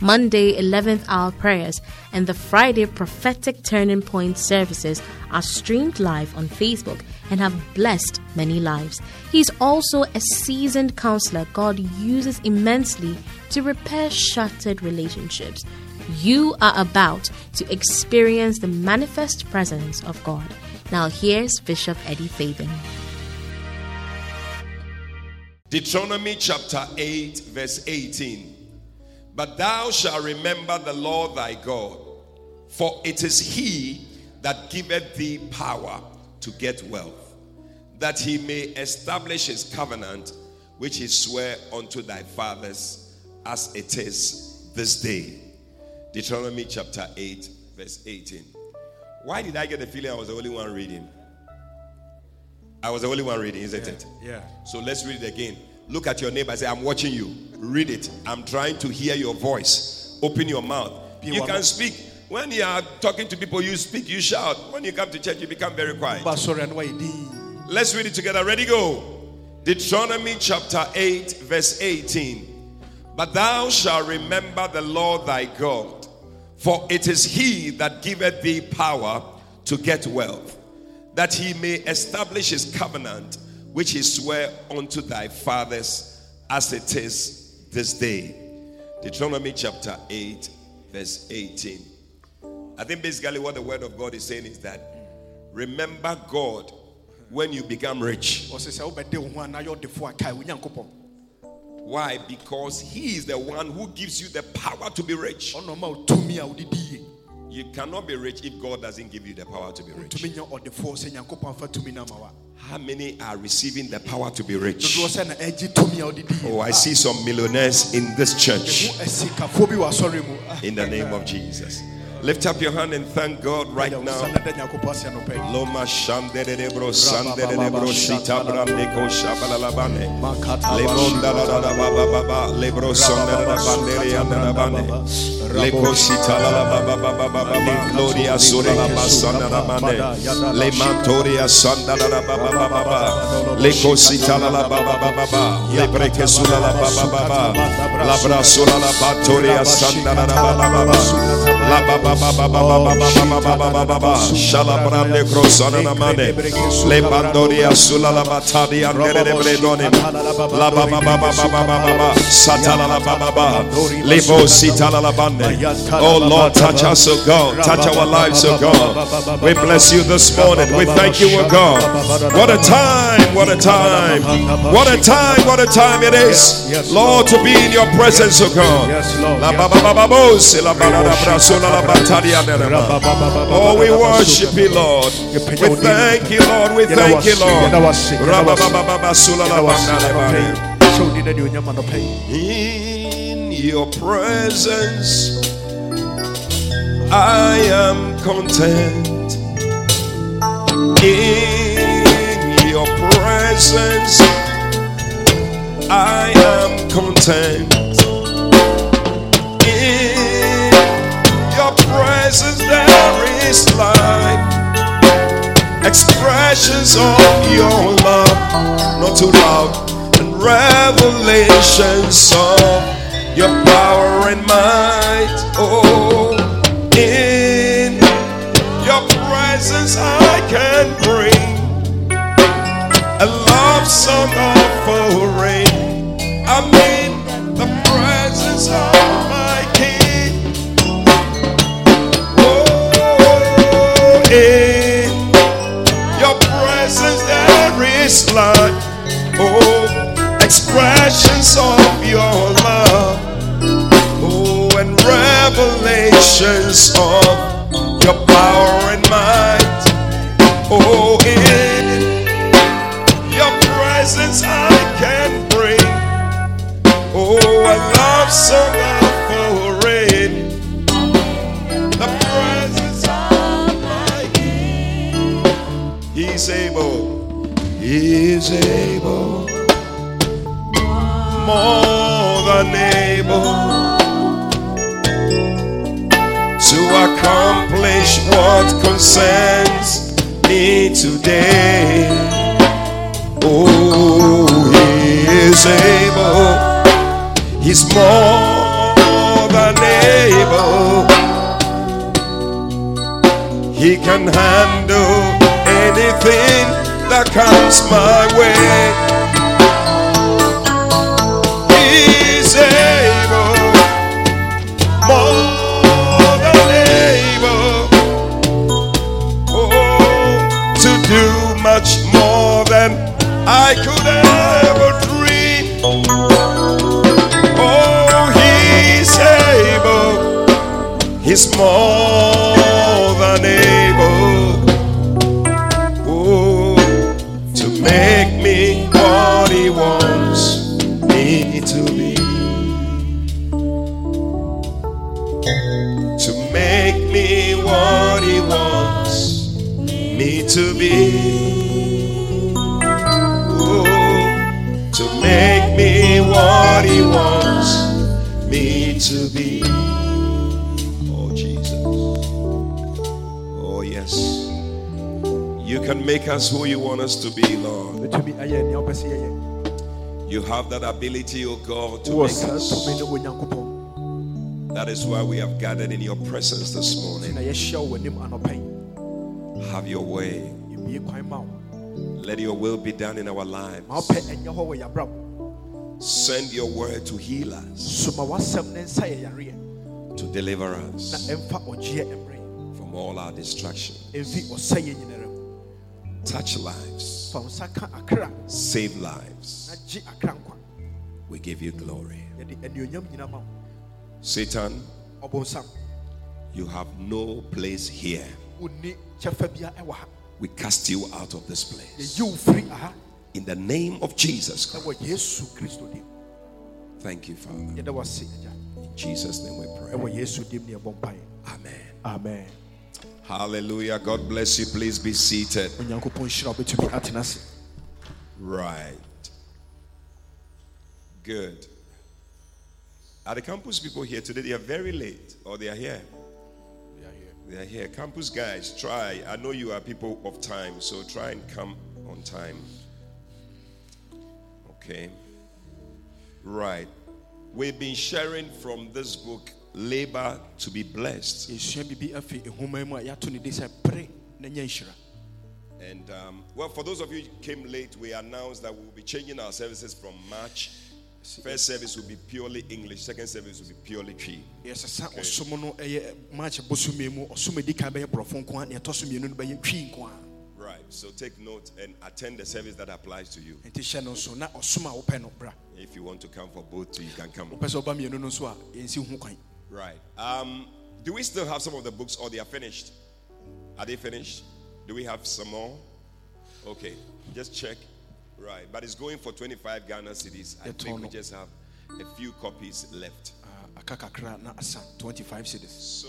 Monday 11th hour prayers, and the Friday prophetic turning point services are streamed live on Facebook and have blessed many lives. He's also a seasoned counselor God uses immensely to repair shattered relationships. You are about to experience the manifest presence of God. Now, here's Bishop Eddie Fabian. Deuteronomy chapter 8, verse 18. But thou shalt remember the Lord thy God, for it is he that giveth thee power to get wealth, that he may establish his covenant, which he sware unto thy fathers, as it is this day. Deuteronomy chapter 8, verse 18. Why did I get the feeling I was the only one reading? I was the only one reading, isn't yeah, it? Yeah. So let's read it again. Look at your neighbor say, I'm watching you. Read it. I'm trying to hear your voice. Open your mouth. You can speak. When you are talking to people, you speak, you shout. When you come to church, you become very quiet. Let's read it together. Ready, go. Deuteronomy chapter 8, verse 18. But thou shalt remember the Lord thy God, for it is he that giveth thee power to get wealth, that he may establish his covenant which he sware unto thy fathers as it is this day. Deuteronomy chapter 8, verse 18. I think basically what the word of God is saying is that remember God when you become rich. Why? Because He is the one who gives you the power to be rich. You cannot be rich if God doesn't give you the power to be rich. How many are receiving the power to be rich? Oh, I see some millionaires in this church. In the name of Jesus. Lift up your hand and thank God right now. Loma shandere de bro sandere de bro sita brande ko shabala labane. Lebronda la la la ba ba ba ba lebro la bandere la bane. Leko sita la la ba ba ba ba ba ba gloria la la bane. Le mantoria sanda la la ba ba ba ba ba. Leko sita la la ba ba ba ba ba. Le breke sura la ba ba ba ba. La bra sura la batoria sanda la la ba ba ba ba. La ba ba Oh Lord, touch us, O God, touch our lives, O God. We bless you this morning. We thank you, O God. What a time, what a time, what a time, what a time it is, Lord, to be in your presence, O God. Oh, we worship you, Lord. We thank you, Lord. We thank you, Lord. In your presence, I am content. In your presence, I am content. Presence there is life. Expressions of your love, not too loud, and revelations of your power and might. Oh, in your presence I can bring a love song offering. I'm in there is life. Oh, expressions of your love. Oh, and revelations of your power and might. Oh, in your presence I can bring. Oh, a love so Able. More than able to accomplish what concerns me today. Oh, He is able. He's more than able. He can handle anything that comes my way. He's able, more than able, oh, to do much more than I could ever dream. Oh, he's able, he's more You can make us who you want us to be, Lord. You have that ability, O oh God, to make us. That is why we have gathered in your presence this morning. Have your way. Let your will be done in our lives. Send your word to heal us, to deliver us from all our distractions. Touch lives. Save lives. We give you glory. Satan, you have no place here. We cast you out of this place. In the name of Jesus Christ. Thank you, Father. In Jesus' name we pray. Amen. Amen. Hallelujah. God bless you. Please be seated. Right. Good. Are the campus people here today? They are very late, or they are here? They are here. They are here. Campus guys, try. I know you are people of time, so try and come on time. Okay. Right. We've been sharing from this book labor to be blessed. And um, well, for those of you who came late, we announced that we will be changing our services from March. First service will be purely English. Second service will be purely Twi. Yes, okay. Right. So take note and attend the service that applies to you. If you want to come for both, you can come. Right. Um, do we still have some of the books or they are finished? Are they finished? Do we have some more? Okay, just check. Right, but it's going for 25 Ghana cedis. I think we just have a few copies left. Uh, 25 cedis. So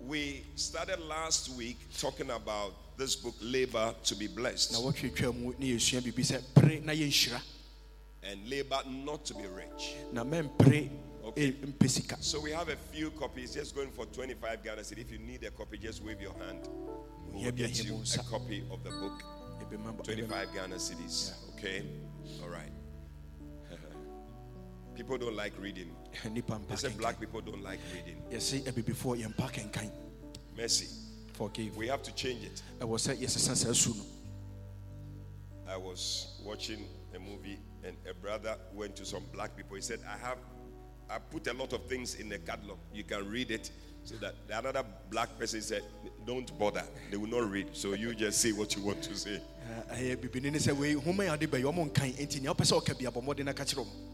we started last week talking about this book, Labor to be Blessed. And labor not to be rich. Okay. So we have a few copies just going for 25 Ghana cedis. If you need a copy, just wave your hand. We'll get you a copy of the book. 25 Ghana cedis. Okay? All right. people don't like reading. They said black people don't like reading. Mercy. Forgive. We have to change it. I was saying, I was watching a movie and a brother went to some black people. He said, I have I put a lot of things in the catalog. You can read it. So that another black person said, Don't bother. They will not read. So you just say what you want to say.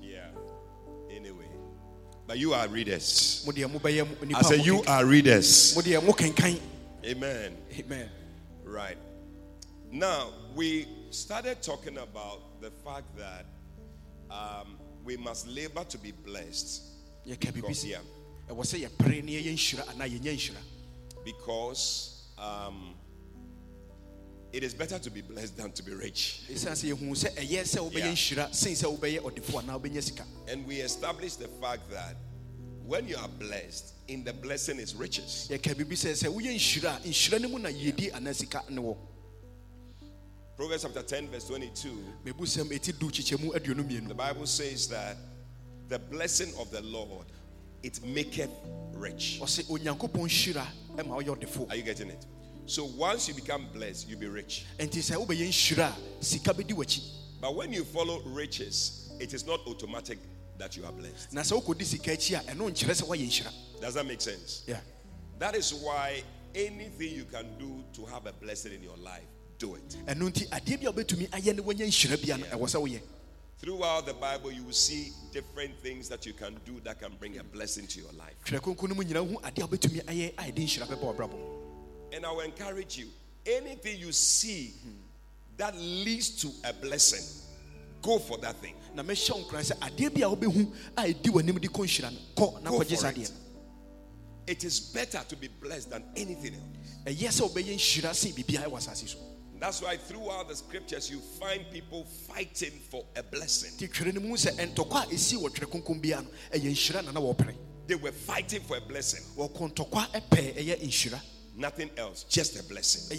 Yeah. Anyway. But you are readers. I say you are readers. Amen. Amen. Right. Now, we started talking about the fact that um, we must labor to be blessed. Because, yeah. Because um, it is better to be blessed than to be rich. And we establish the fact that when you are blessed, in the blessing is riches. Proverbs chapter 10, verse 22. The Bible says that the blessing of the Lord it maketh rich. Are you getting it? So once you become blessed, you'll be rich. But when you follow riches, it is not automatic that you are blessed. Does that make sense? Yeah. That is why anything you can do to have a blessing in your life, do it. Throughout the Bible, you will see different things that you can do that can bring a blessing to your life. And I will encourage you anything you see that leads to a blessing, go for that thing. Go for it. It is better to be blessed than anything else. That's why throughout the scriptures you find people fighting for a blessing. They were fighting for a blessing. Nothing else, just a blessing.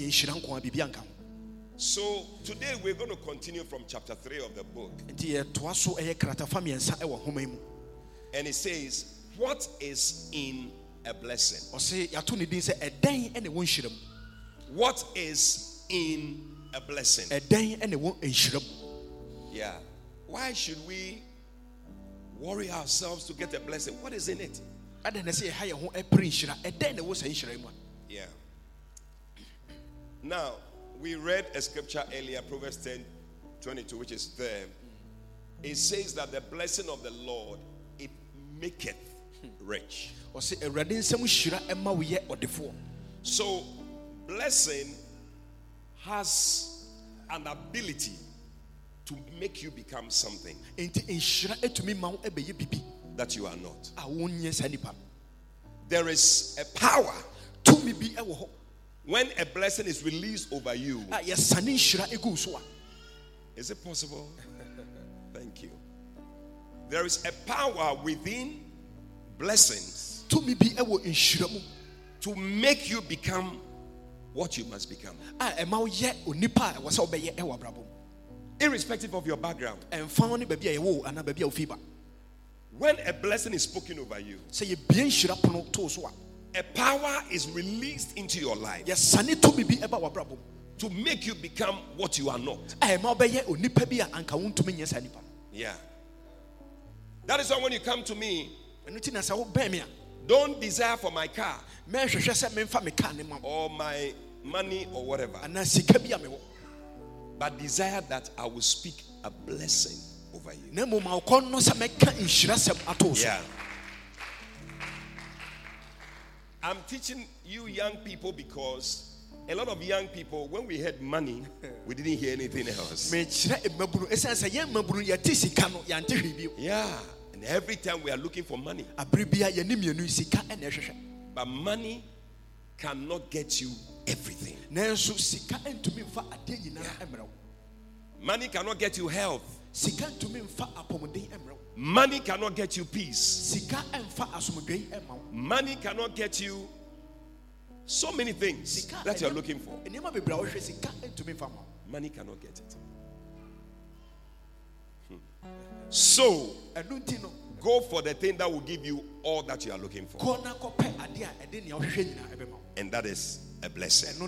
So today we're going to continue from chapter 3 of the book. And it says, What is in a blessing? What is in a blessing? Yeah. Why should we worry ourselves to get a blessing? What is in it? Yeah. Now, we read a scripture earlier, Proverbs 10 22, which is there. It says that the blessing of the Lord it maketh rich. So, blessing has an ability to make you become something that you are not. There is a power when a blessing is released over you. Is it possible? Thank you. There is a power within blessings to be able to make you become what you must become. Irrespective of your background. When a blessing is spoken over you, a power is released into your life to make you become what you are not. Yeah. That is why when you come to me, don't desire for my car or my money or whatever, but desire that I will speak a blessing over you. Yeah. I'm teaching you young people because a lot of young people, when we had money, we didn't hear anything else. Yeah. And every time we are looking for money. But money cannot get you everything. Yeah. Money cannot get you health. Money cannot get you peace. Money cannot get you so many things that you're looking for. Money cannot get it. Hmm. So, go for the thing that will give you all that you are looking for. And that is a blessing.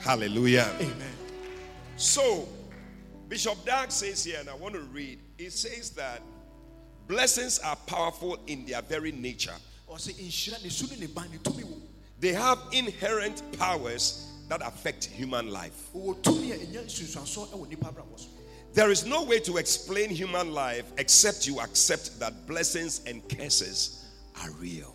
Hallelujah. Amen. So, Bishop Dag says here, and I want to read, it says that blessings are powerful in their very nature. They have inherent powers that affect human life. There is no way to explain human life except you accept that blessings and curses are real.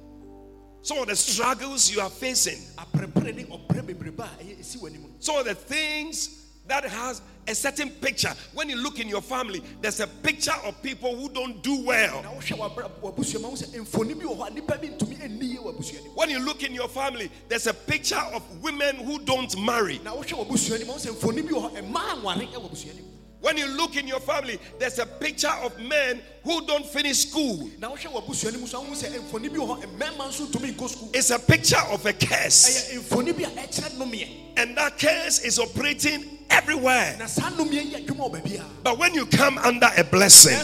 Some of the struggles you are facing. Some of the things that has a certain picture. When you look in your family, there's a picture of people who don't do well. When you look in your family, there's a picture of women who don't marry. When you look in your family, there's a picture of men who don't finish school. It's a picture of a curse. And that curse is operating everywhere. But when you come under a blessing,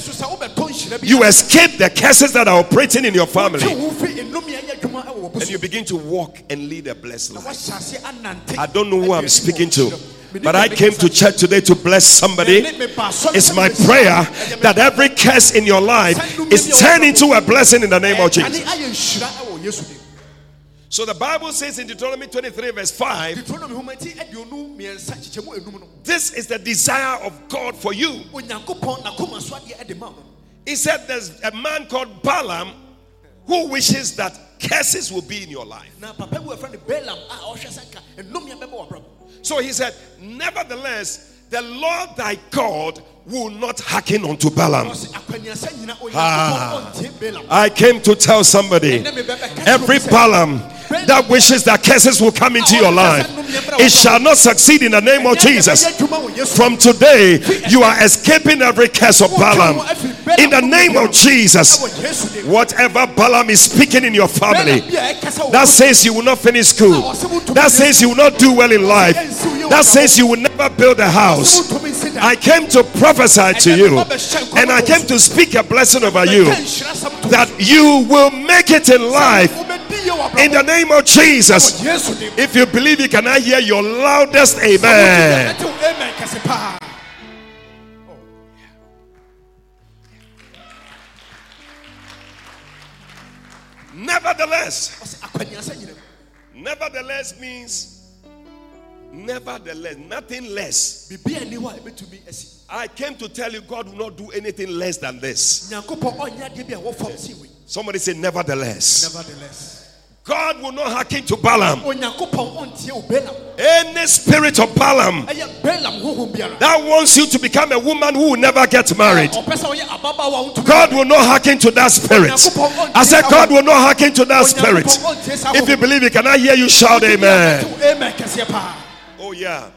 you escape the curses that are operating in your family. And you begin to walk and lead a blessed life. I don't know who I'm speaking to. But I came to church today to bless somebody. It's my prayer that every curse in your life is turned into a blessing in the name of Jesus. So the Bible says in Deuteronomy 23, verse 5, this is the desire of God for you. He said there's a man called Balaam who wishes that curses will be in your life. So he said, Nevertheless, the Lord thy God will not hearken unto Balaam. Ah, I came to tell somebody every Balaam that wishes that curses will come into your life, it shall not succeed in the name of Jesus. From today, you are escaping every curse of Balaam. In the name of Jesus, whatever Balaam is speaking in your family, that says you will not finish school, that says you will not do well in life, that says you will never build a house. I came to prophesy to you and I came to speak a blessing over you that you will make it in life in the name of Jesus. If you believe it, can I hear your loudest amen? Nevertheless, nevertheless means Nevertheless, nothing less. I came to tell you God will not do anything less than this. Somebody say, Nevertheless. Nevertheless. God will not hearken to Balaam. Any spirit of Balaam that wants you to become a woman who will never get married, God will not hearken to that spirit. I said, God will not hearken to that spirit. If you believe it, can I hear you shout amen? Oh, yeah.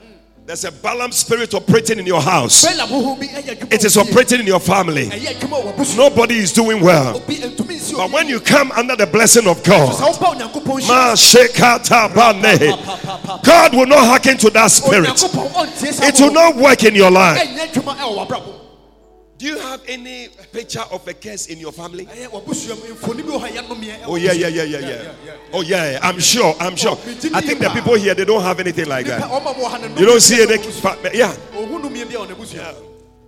There's a Balaam spirit operating in your house. It is operating in your family. Nobody is doing well. But when you come under the blessing of God, God will not hearken to that spirit. It will not work in your life. Do you have any picture of a curse in your family? Oh yeah, yeah, yeah, yeah, yeah. Oh yeah, I'm sure. I'm sure. I think the people here they don't have anything like that. You don't see any. Yeah. yeah.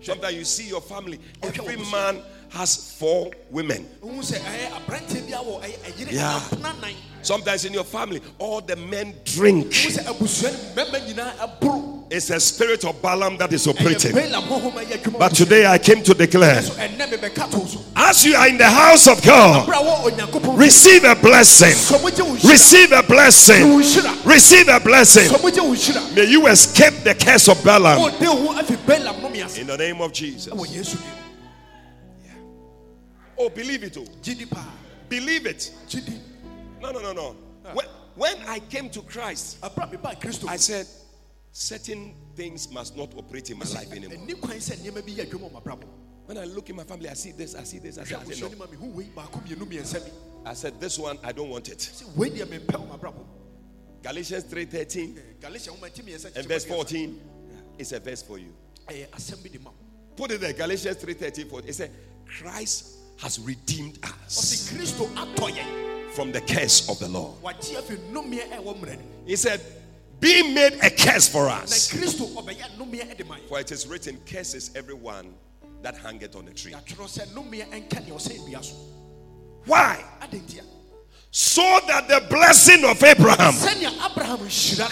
Sometimes you see your family. Every man has four women. Yeah. Sometimes in your family, all the men drink. It's a spirit of Balaam that is operating. But today I came to declare as you are in the house of God, receive a blessing. Receive a blessing. Receive a blessing. May you escape the curse of Balaam. In the name of Jesus. Oh, believe it. Oh. Believe it. No, no, no, no. When, when I came to Christ, I said, certain things must not operate in my life anymore. When I look in my family, I see this, I see this, I see this. I said, this one, I don't want it. Galatians 3.13 and verse 14 is a verse for you. Put it there, Galatians 3.13. It said, Christ has redeemed us from the curse of the law. He said, being made a curse for us. For it is written, curses everyone that hangeth on the tree. Why? So that the blessing of Abraham.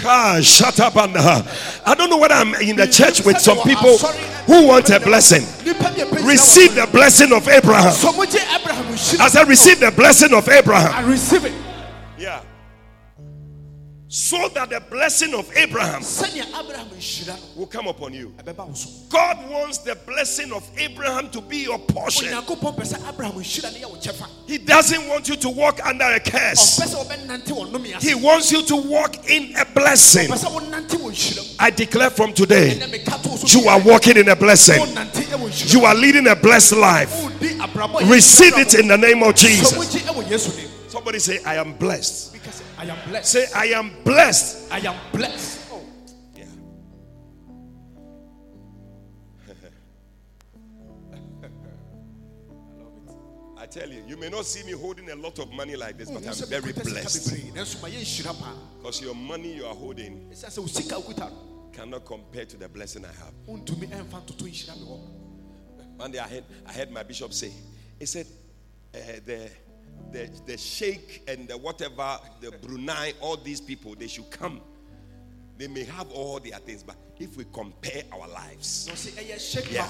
Ah, shut up and uh, I don't know whether I'm in the church with some people who want a blessing. Receive the blessing of Abraham. As I said, receive the blessing of Abraham. I receive it. Yeah so that the blessing of Abraham will come upon you. God wants the blessing of Abraham to be your portion. He doesn't want you to walk under a curse. He wants you to walk in a blessing. I declare from today, you are walking in a blessing. You are leading a blessed life. Receive it in the name of Jesus. Somebody say, I am blessed. I am blessed. Say, I am blessed. I am blessed. Oh. Yeah. I love it. I tell you, you may not see me holding a lot of money like this, but I'm very blessed. Because your money you are holding cannot compare to the blessing I have. One day I heard, I heard my bishop say, he said, uh, the the, the sheikh and the whatever, the Brunei, all these people, they should come. They may have all their things, but if we compare our lives, yeah.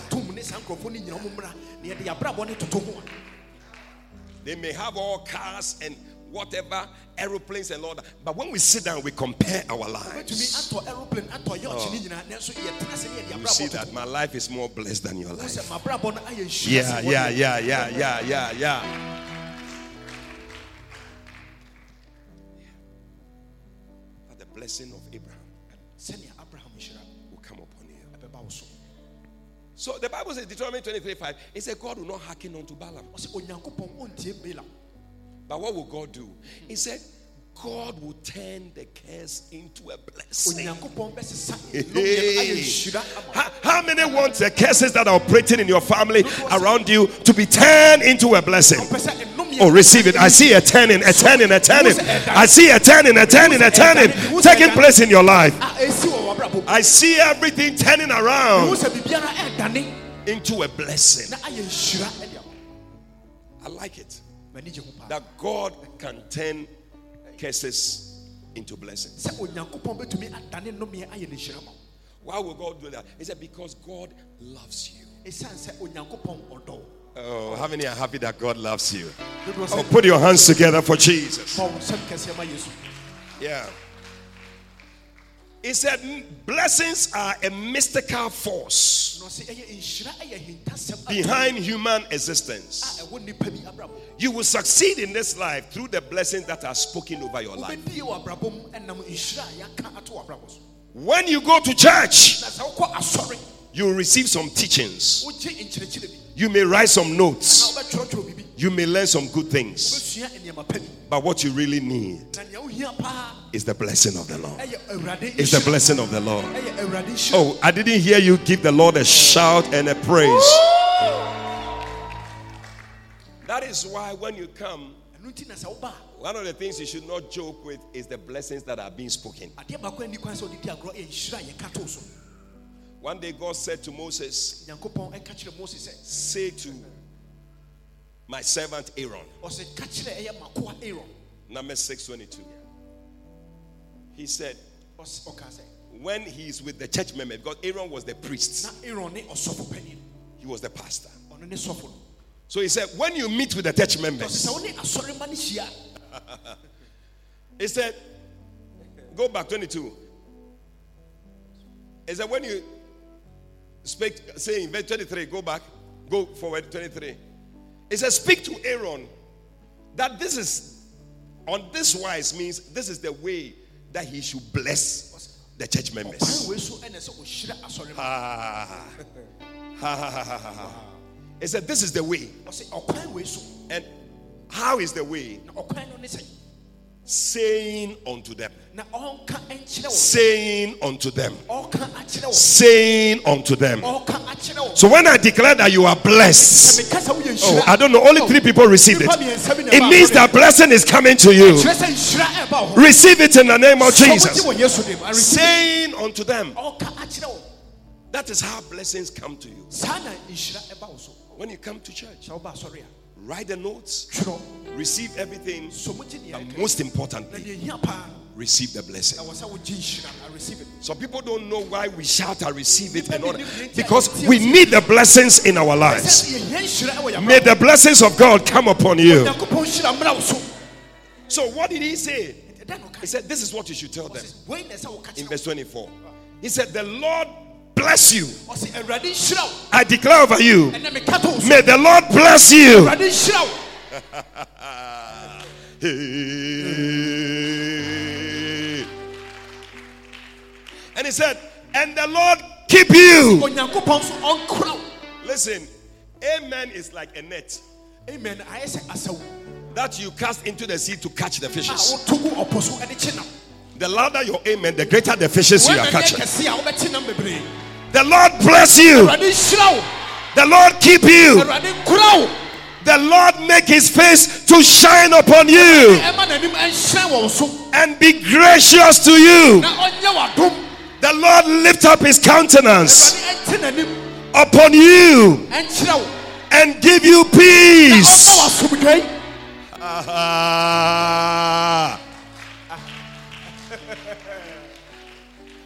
they may have all cars and whatever, aeroplanes and all that. But when we sit down, we compare our lives. Oh. You see that my life is more blessed than your life. Yeah, yeah, yeah, yeah, yeah, yeah, yeah. Blessing of Abraham will come upon you. So the Bible says, Deuteronomy 23 5, it said, God will not hearken unto Balaam. But what will God do? He said, God will turn the curse into a blessing. Hey. How, how, many want the curses that are operating in your family around you to be turned into a blessing? Oh, receive it. I see a turning, a turning, a turning. I see a turning, a turning, a turning taking place in your life. I see everything turning around into a blessing. I like it. That God can turn curses into blessings. Why will God do that? He said, Because God loves you. Oh, how many are happy that God loves you? Oh, put your hands together for Jesus. Yeah. He said, Blessings are a mystical force behind human existence. You will succeed in this life through the blessings that are spoken over your life. When you go to church, you will receive some teachings. You may write some notes. You may learn some good things. But what you really need is the blessing of the Lord. Is the blessing of the Lord. Oh, I didn't hear you give the Lord a shout and a praise. That is why when you come, one of the things you should not joke with is the blessings that are being spoken. One day God said to Moses, Say to my servant Aaron. Number 622. He said, when he's with the church member, because Aaron was the priest, he was the pastor. So he said, when you meet with the church members, he said, go back 22. He said, when you speak, say in verse 23, go back, go forward 23. It says, Speak to Aaron that this is on this wise means this is the way that he should bless the church members. Ah. Ha. Ha, ha, ha, ha, ha. It said, This is the way. And how is the way? Saying unto them, saying unto them, saying unto them. So when I declare that you are blessed, oh, I don't know, only three people received it. It means that blessing is coming to you. Receive it in the name of Jesus. Saying unto them, that is how blessings come to you. When you come to church, Write the notes, receive everything, but most importantly, receive the blessing. So people don't know why we shout, I receive it, and all that. because we need the blessings in our lives. May the blessings of God come upon you. So, what did he say? He said, This is what you should tell them. In verse 24, he said, The Lord bless you. I declare over you. May the Lord bless you. and he said, And the Lord keep you. Listen, amen is like a net. Amen. That you cast into the sea to catch the fishes. The louder your amen, the greater the fishes you are catching. The Lord bless you. The Lord keep you. The Lord make his face to shine upon you. And be gracious to you. The Lord lift up his countenance upon you and give you peace. Ah.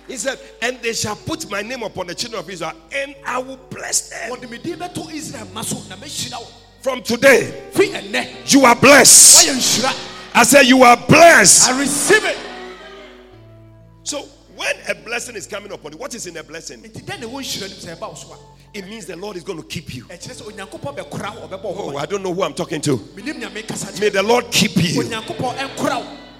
He said, And they shall put my name upon the children of Israel, and I will bless them. From today, you are blessed. I said, You are blessed. I receive it. So, when a blessing is coming upon you, what is in a blessing? It means the Lord is going to keep you. Oh, I don't know who I'm talking to. May the Lord keep you.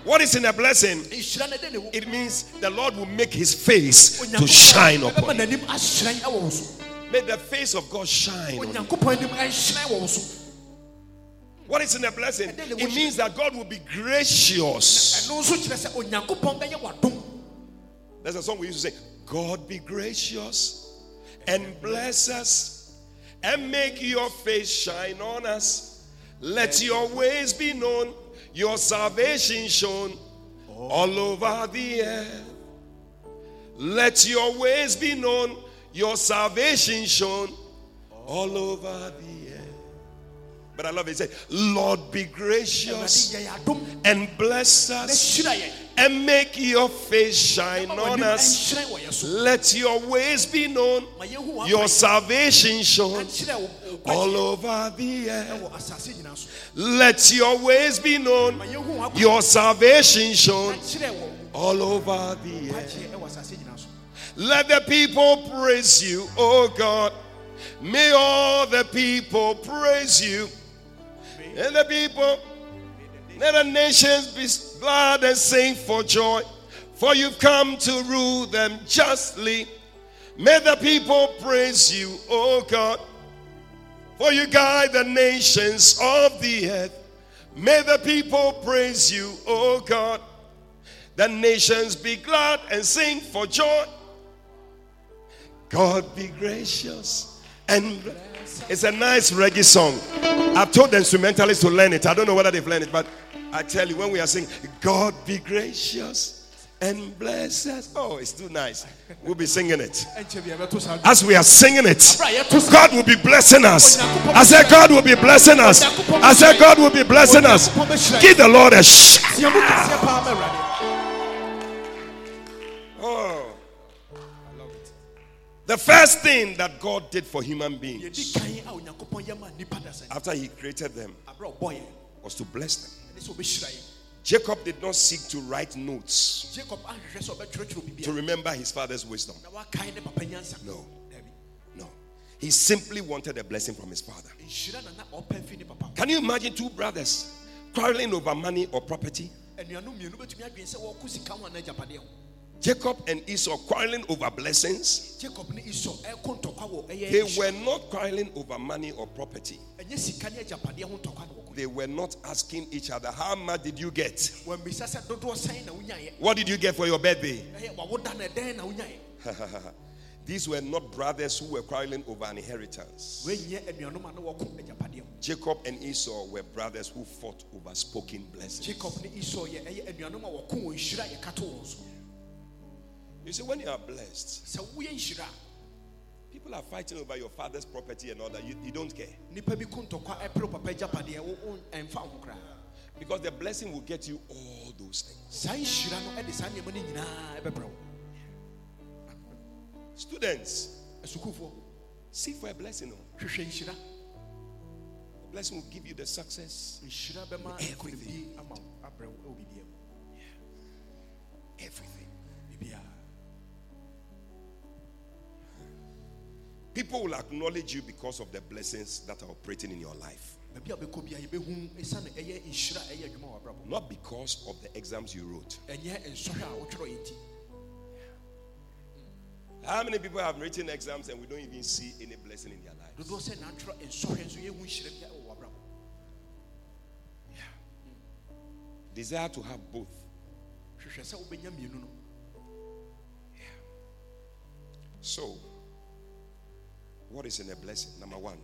What is in a blessing? It means the Lord will make his face to shine upon you. May the face of God shine. What is in a blessing? It means that God will be gracious. There's a song we used to say, God be gracious and bless us and make your face shine on us. Let your ways be known your salvation shown all over the earth. Let your ways be known, your salvation shown all over the earth. But I love it. Say, Lord, be gracious and bless us and make your face shine on us. Let your ways be known, your salvation shown all over the earth. Let your ways be known, your salvation shown all over the earth. Let the people praise you, oh God. May all the people praise you. And the people, let the nations be glad and sing for joy, for you've come to rule them justly. May the people praise you, O God, for you guide the nations of the earth. May the people praise you, O God. The nations be glad and sing for joy. God be gracious and it's a nice reggae song. I've told the instrumentalists to learn it. I don't know whether they've learned it, but I tell you, when we are singing, God be gracious and bless us. Oh, it's too nice. We'll be singing it. As we are singing it, God will be blessing us. I said, God will be blessing us. I said, God will be blessing us. Give the Lord a shout. Oh, the first thing that God did for human beings after He created them was to bless them. Jacob did not seek to write notes to remember his father's wisdom. No. No. He simply wanted a blessing from his father. Can you imagine two brothers quarreling over money or property? Jacob and Esau quarreling over blessings. They were not quarreling over money or property. They were not asking each other, How much did you get? What did you get for your birthday? These were not brothers who were quarreling over an inheritance. Jacob and Esau were brothers who fought over spoken blessings. You see, when you are blessed, People are fighting over your father's property and all that. You, you don't care. Because the blessing will get you all those things. Students, seek for a blessing. Oh. A blessing will give you the success. Everything. Everything. People will acknowledge you because of the blessings that are operating in your life. Not because of the exams you wrote. How many people have written exams and we don't even see any blessing in their lives? Yeah. Desire to have both. Yeah. So, what is in a blessing? Number one,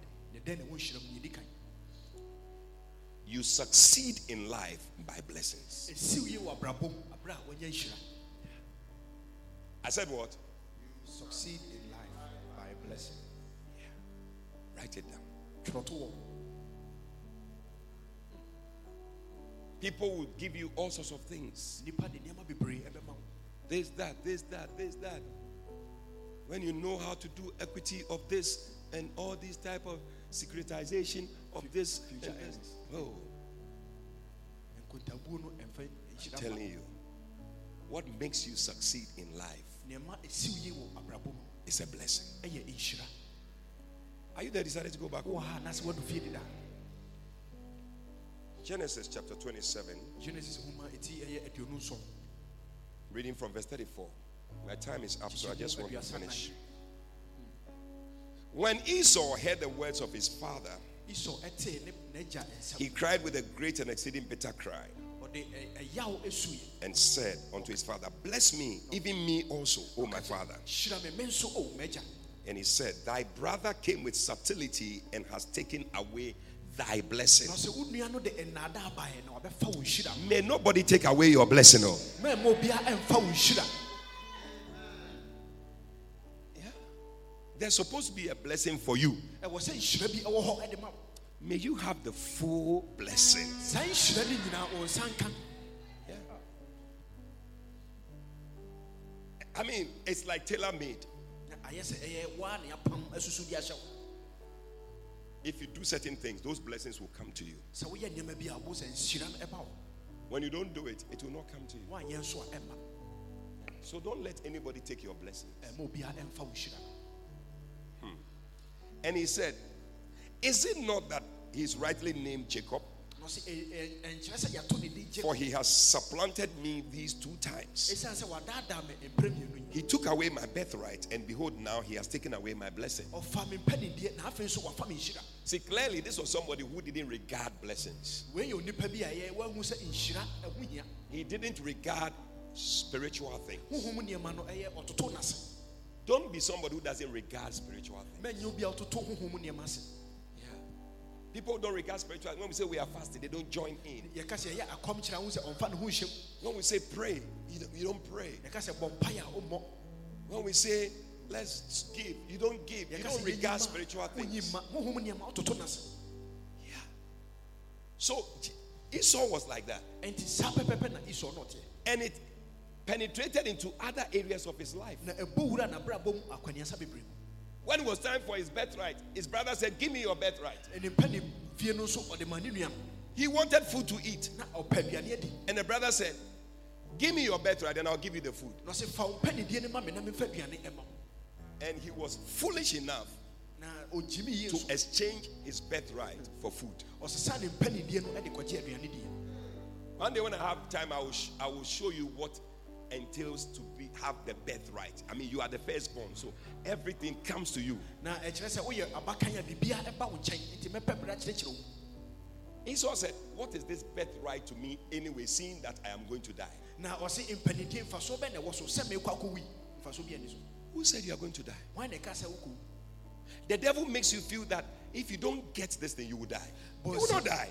you succeed in life by blessings. I said what? You succeed in life by blessing. Yeah. Write it down. People will give you all sorts of things. This, that, this, that, this, that when you know how to do equity of this and all these type of securitization of this, future this. oh I'm telling you what makes you succeed in life is a blessing. Are you there? Decided to go back Genesis chapter 27 Genesis reading from verse 34 my time is up, so I just want to finish. When Esau heard the words of his father, he cried with a great and exceeding bitter cry and said unto his father, Bless me, even me also, O my father. And he said, Thy brother came with subtlety and has taken away thy blessing. May nobody take away your blessing. Oh. There's supposed to be a blessing for you. May you have the full blessing. Yeah. I mean, it's like tailor made. If you do certain things, those blessings will come to you. When you don't do it, it will not come to you. So don't let anybody take your blessings. And he said, Is it not that he's rightly named Jacob? For he has supplanted me these two times. He took away my birthright, and behold, now he has taken away my blessing. See, clearly, this was somebody who didn't regard blessings. He didn't regard spiritual things. Don't be somebody who doesn't regard spiritual things. Yeah. People don't regard spiritual. When we say we are fasting, they don't join in. When we say pray, you don't pray. When we say let's give, you don't give. You don't regard spiritual things. Yeah. So Esau was like that. And it penetrated into other areas of his life. When it was time for his birthright, his brother said, Give me your birthright. He wanted food to eat. And the brother said, Give me your birthright and I'll give you the food. And he was foolish enough to exchange his birthright for food. One day when I have time, I will, sh- I will show you what entails to be have the birthright. I mean, you are the firstborn, so everything comes to you. Now, Esau said, What is this birthright to me anyway, seeing that I am going to die? Now, who said you are going to die? The devil makes you feel that if you don't get this thing, you will die. But You will not die.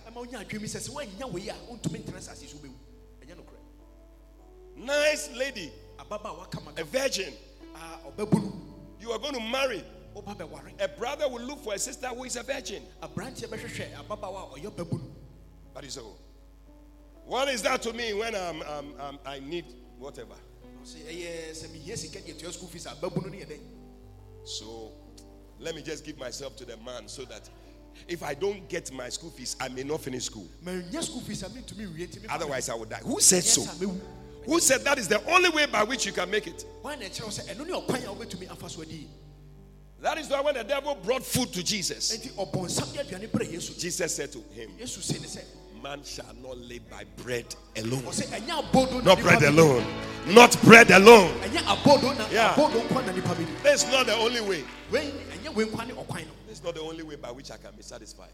Nice lady, a virgin. You are going to marry. A brother will look for a sister who is a virgin. But you say, what is that to me when I'm, I'm, I'm i need whatever? So let me just give myself to the man so that if I don't get my school fees, I may not finish school. Otherwise, I would die. Who said so? Who said that is the only way by which you can make it? That is why when the devil brought food to Jesus, Jesus said to him, Man shall not live by bread alone. Not bread alone. Not bread alone. Yeah. That's not the only way. That's not the only way by which I can be satisfied.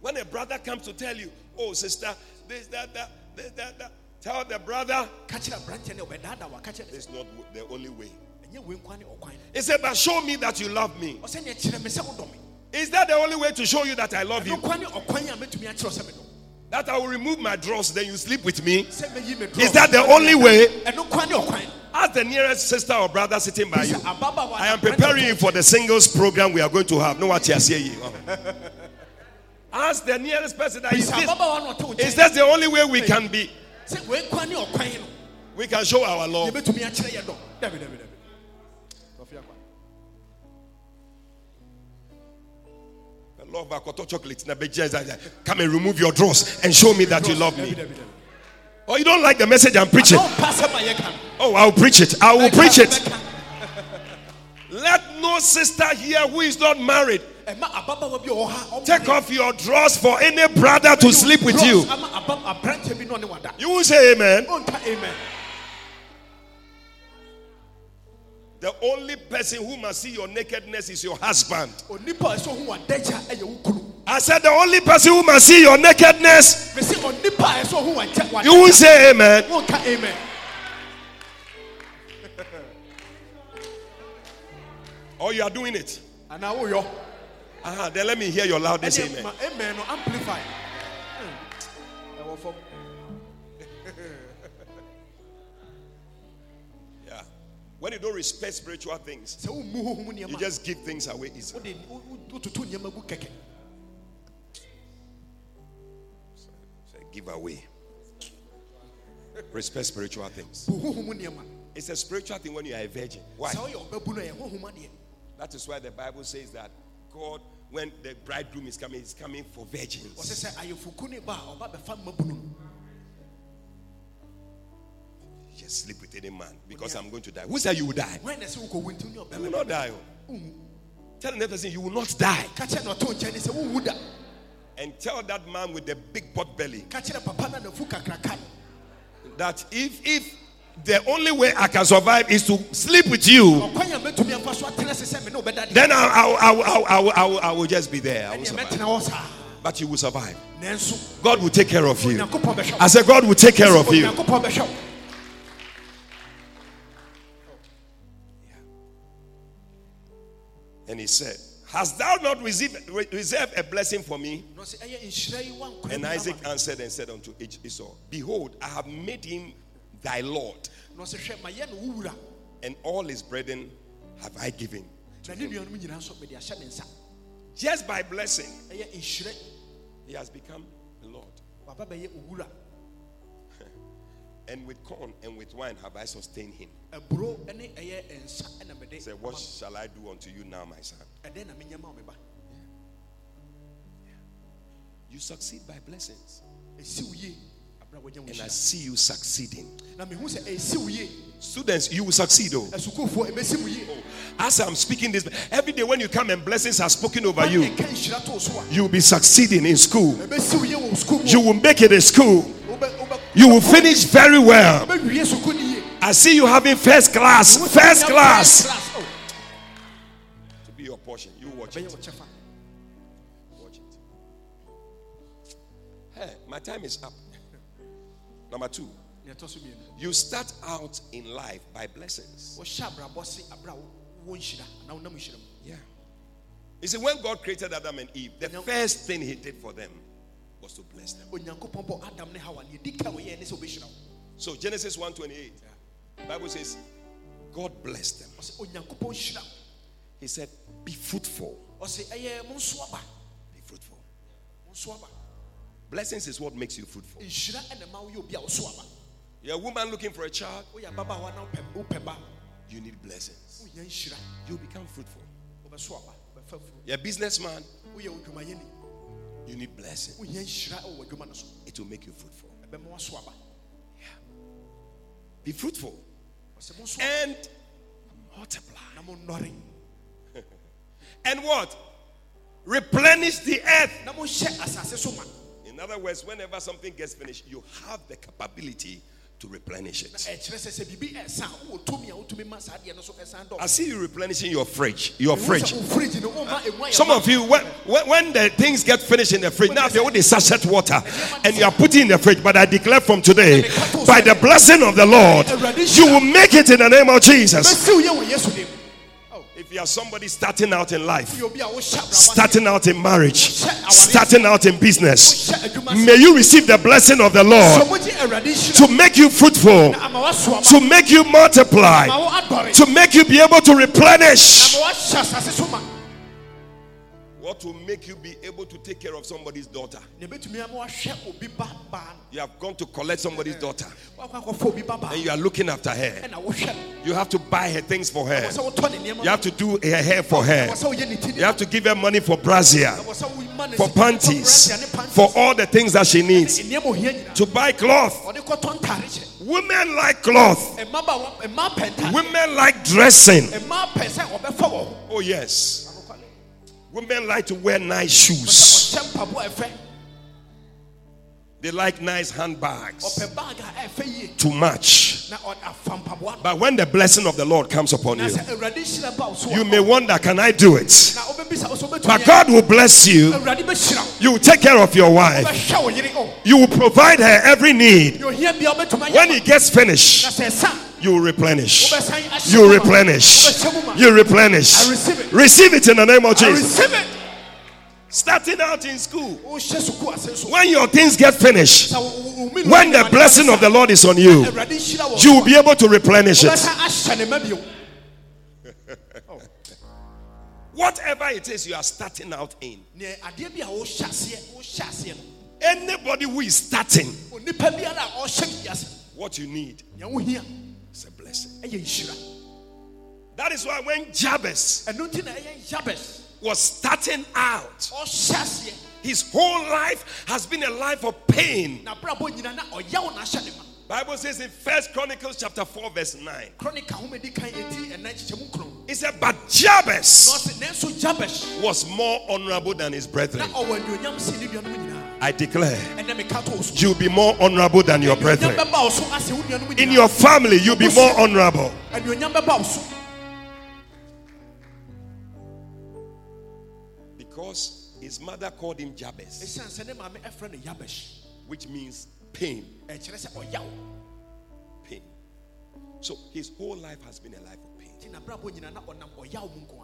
When a brother comes to tell you, oh, sister, this, that, that, this, that, that, tell the brother, it's not the only way. He said, but show me that you love me. Is that the only way to show you that I love you? That I will remove my drawers, then you sleep with me? Is that the only way? Ask the nearest sister or brother sitting by you. I am preparing you for the singles program we are going to have. No, what you say. Ask the nearest person that is this, is that the only way we can be? We can show our love. love akoto chocolate come and remove your drawers and show me that you love me. Or oh, you don't like the message i'm preaching? Oh i'll preach it. I will preach it. let no sister here who is not married Take off your drawers for any brother to sleep with you. You will say amen. Amen. The only person who must see your nakedness is your husband. I said, the only person who must see your nakedness. You will say amen. Amen. or you are doing it. Uh-huh, then let me hear your loudest amen. Amen. Amplify. yeah. When you don't respect spiritual things, you just give things away easily. Give away. Respect spiritual things. It's a spiritual thing when you are a virgin. Why? That is why the Bible says that God, when the bridegroom is coming, is coming for virgins. just sleep with any man because I'm going to die. Who said you will die? Oh. You will not die. Oh. Tell the person you will not die. And tell that man with the big pot belly that if if the only way I can survive is to sleep with you, then I, I, I, I, will just be there. But you will survive. God will take care of you. I said, God will take care of you. And he said, Hast thou not received, reserved a blessing for me? And Isaac answered and said unto Esau, Behold, I have made him thy Lord, and all his brethren have I given. Just by blessing, he has become a Lord. And with corn and with wine have I sustained him. Say, what shall I do unto you now, my son? Yeah. You succeed by blessings. And I see you succeeding. Students, you will succeed. Oh. oh. As I'm speaking this, every day when you come and blessings are spoken over you, you will be succeeding in school. You will make it in school. You will finish very well. I see you having first class. First class. To be your portion. You watch it. Watch it. Hey, my time is up. Number two. You start out in life by blessings. Yeah. You see, when God created Adam and Eve, the first thing He did for them was to bless them. So Genesis 1:28. Bible says God blessed them. He said, Be fruitful. Be fruitful. Blessings is what makes you fruitful. You're a woman looking for a child. You need blessings. You will become fruitful. You're a businessman. You need blessings. It will make you fruitful. Yeah. Be fruitful and multiply. and what? Replenish the earth. In other words, whenever something gets finished, you have the capability to replenish it. I see you replenishing your fridge. Your fridge. Uh, some of you, when, when the things get finished in the fridge, now they only sachet water and you are putting in the fridge. But I declare from today, by the blessing of the Lord, you will make it in the name of Jesus. Oh, if you are somebody starting out in life, starting out in marriage, starting out in business, may you receive the blessing of the Lord to make you fruitful, to make you multiply, to make you be able to replenish. What will make you be able to take care of somebody's daughter? You have gone to collect somebody's daughter and you are looking after her. You have to buy her things for her. You have to do her hair for her. You have to give her money for brassiere, for panties, for all the things that she needs. To buy cloth. Women like cloth. Women like dressing. Oh, yes. Women like to wear nice shoes. They like nice handbags to match. But when the blessing of the Lord comes upon you, you may wonder, can I do it? But God will bless you. You will take care of your wife. You will provide her every need. When it gets finished, you replenish. You replenish. You replenish. Receive it receive it in the name of Jesus. Receive it. Starting out in school, when your things get finished, when the blessing of the Lord is on you, you will be able to replenish it. Whatever it is you are starting out in, anybody who is starting, what you need is a blessing. That is why when Jabez was starting out, his whole life has been a life of pain. Bible says in First Chronicles chapter 4, verse 9. It said, But Jabez was more honorable than his brethren. I declare you'll be more honorable than your brethren. In your family, you'll be more honorable. Because his mother called him Jabez, which means pain. Pain. So his whole life has been a life of pain.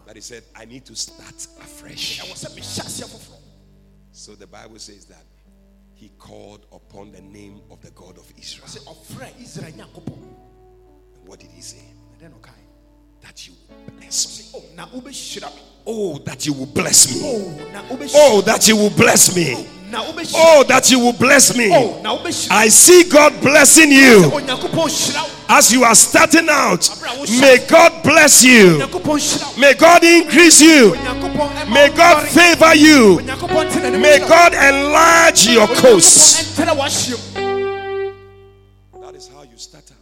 But he said, I need to start afresh. So the Bible says that he called upon the name of the God of Israel. And what did he say? That you bless me. Oh, that you will bless me. Oh, oh that you will bless me. Oh, oh that you will bless me. I see God blessing you. As you are starting out, may God bless you. May God increase you. May God favor you. May God enlarge your coast. That is how you start out.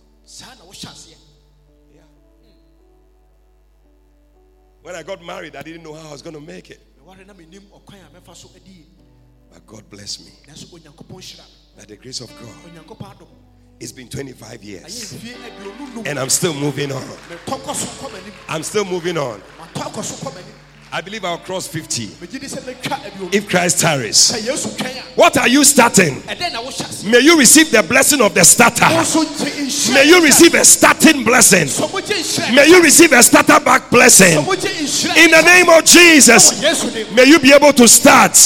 When I got married, I didn't know how I was going to make it. But God bless me. By the grace of God. It's been 25 years. And I'm still moving on. I'm still moving on. I believe I'll cross 50 if Christ tarries. What are you starting? May you receive the blessing of the starter. May you receive a starting blessing. May you receive a starter back blessing. In the name of Jesus, may you be able to start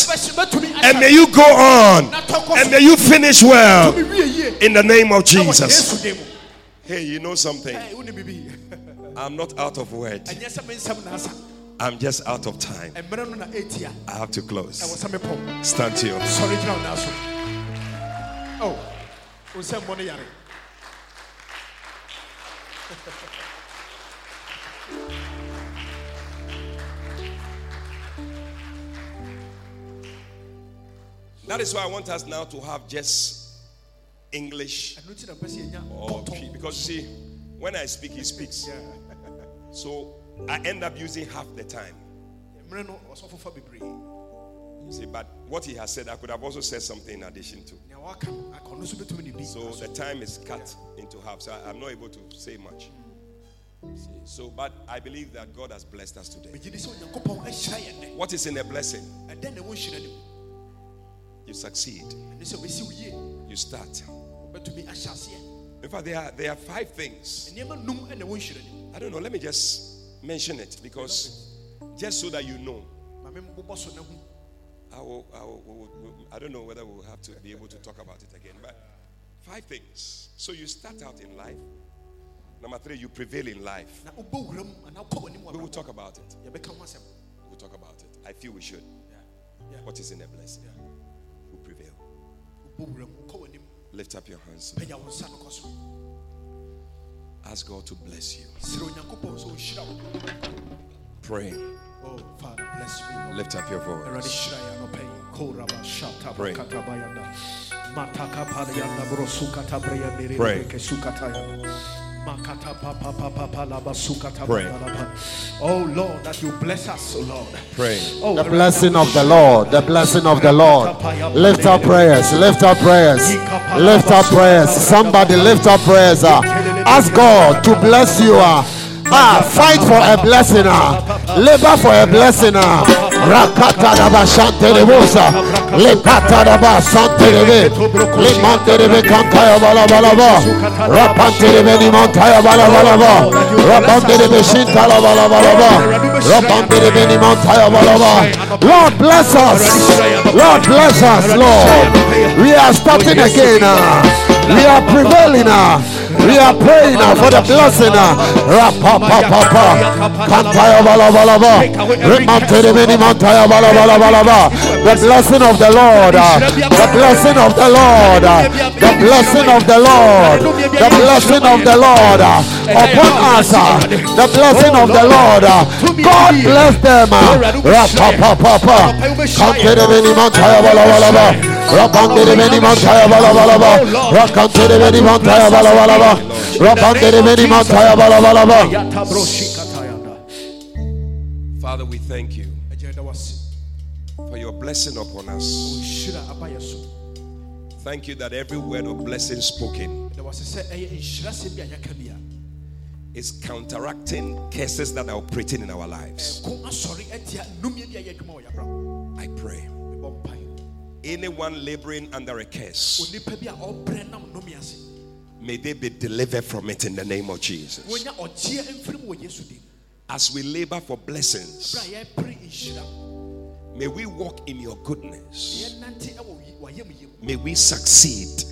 and may you go on and may you finish well. In the name of Jesus. Hey, you know something? I'm not out of word. I'm just out of time. I have to close. Stand to your. Sorry, Oh, That is why I want us now to have just English or because see, when I speak, he speaks. So I end up using half the time. You see, but what he has said, I could have also said something in addition to. So the time is cut into half, so I'm not able to say much. See, so, but I believe that God has blessed us today. What is in a blessing? You succeed. You start. In fact, there are, there are five things. I don't know. Let me just mention it because just so that you know. I, will, I, will, I don't know whether we'll have to be able to talk about it again, but five things. So you start out in life. Number three, you prevail in life. We will talk about it. We'll talk about it. I feel we should. What is in a blessing? Who prevail? Lift up your hands. Ask God to bless you. Pray. Oh, Father, bless me. Lift up your voice. Pray. Pray. Pray. Oh Lord, that you bless us, oh Lord. Pray. Oh, the blessing of the Lord, the blessing of the Lord. Lift up prayers, lift up prayers, lift up prayers. Somebody lift up prayers. Uh, ask God to bless you. Ah, fight for a blessing. Ah. Labor for a blessing. Ah. Rakata daba shante de bosa. Lepata daba sante de be. Limante de be kantaya bala bala ba. Rapante de be ni mantaya bala bala ba. Rapante de be shintala bala bala ba. Rapante de ni mantaya bala ba. Lord bless us. Lord bless us, Lord. We are starting again. Ah. We are prevailing. We are praying uh, for the blessing. Uh. The blessing of the Lord. Uh, the blessing of the Lord. The blessing of the Lord. The blessing of the Lord upon us. The blessing of the Lord. God bless them. Father, we thank you for your blessing upon us. Thank you that every word of blessing spoken is counteracting curses that are operating in our lives. I pray anyone laboring under a curse, may they be delivered from it in the name of Jesus. As we labor for blessings, may we walk in your goodness. May we succeed.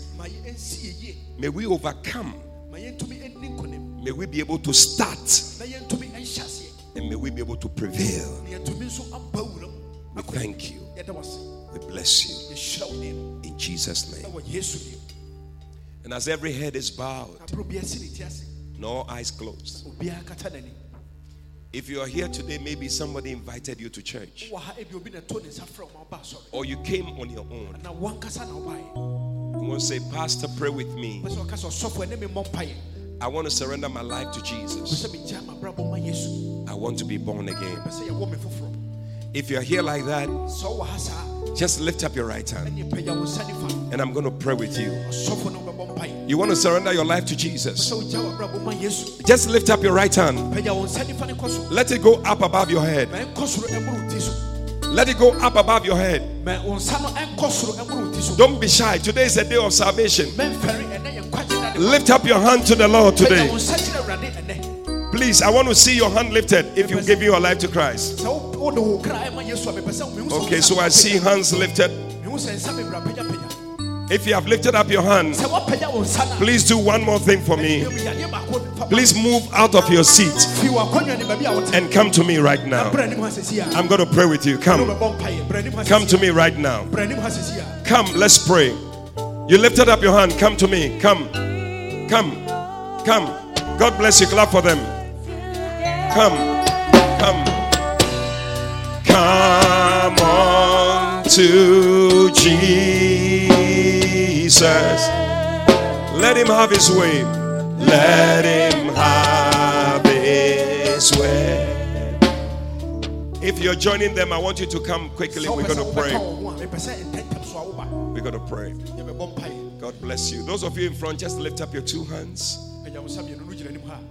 May we overcome. May we be able to start. And may we be able to prevail. We thank you. We bless you. In Jesus' name. And as every head is bowed, no eyes closed. If you are here today, maybe somebody invited you to church, or you came on your own. You want to say, Pastor, pray with me. I want to surrender my life to Jesus. I want to be born again. If you're here like that, just lift up your right hand and I'm going to pray with you. You want to surrender your life to Jesus? Just lift up your right hand. Let it go up above your head. Let it go up above your head. Don't be shy. Today is a day of salvation. Lift up your hand to the Lord today. Please, I want to see your hand lifted if you give your life to Christ. Okay, so I see hands lifted. If you have lifted up your hand, please do one more thing for me. Please move out of your seat and come to me right now. I'm going to pray with you. Come. Come to me right now. Come, let's pray. You lifted up your hand. Come to me. Come. Come. Come. God bless you. Clap for them. Come. Come. Come on to Jesus. Let him have his way. Let him have his way. If you're joining them, I want you to come quickly. We're going to pray. We're going to pray. God bless you. Those of you in front, just lift up your two hands.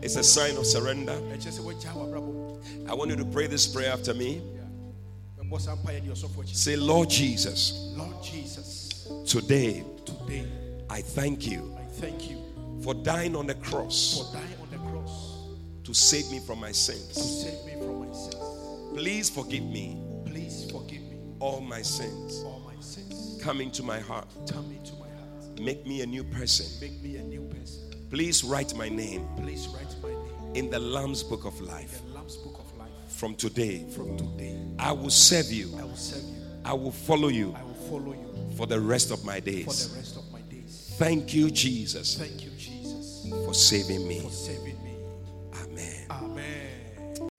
It's a sign of surrender. I want you to pray this prayer after me. Say, Lord Jesus. Lord Jesus. Today, today I thank you. I thank you for dying on the cross. For dying on the cross to save me from my sins. To save me from my sins. Please forgive me. Please forgive me all my sins. All my sins. Come into my heart. Come into my heart. Make me a new person. Make me a new person. Please write my name. Please write my name in the Lamb's book of life. In the Lamb's book of life. From today. From today. I will serve you. I will serve you. I will follow you. I will follow you for the rest of my days. For the rest of my days. Thank you, Jesus. Thank you, Jesus, for saving me. For saving me. Amen. Amen.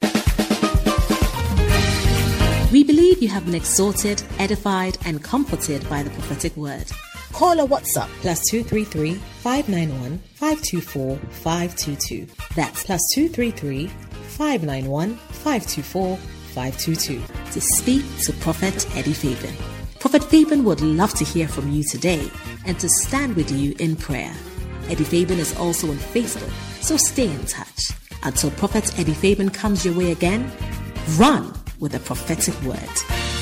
We believe you have been exhorted, edified, and comforted by the prophetic word. Call or WhatsApp plus 233 591 524 522. That's plus 233 591 524 522 to speak to Prophet Eddie Fabian. Prophet Fabian would love to hear from you today and to stand with you in prayer. Eddie Fabian is also on Facebook, so stay in touch. Until Prophet Eddie Fabian comes your way again, run with a prophetic word.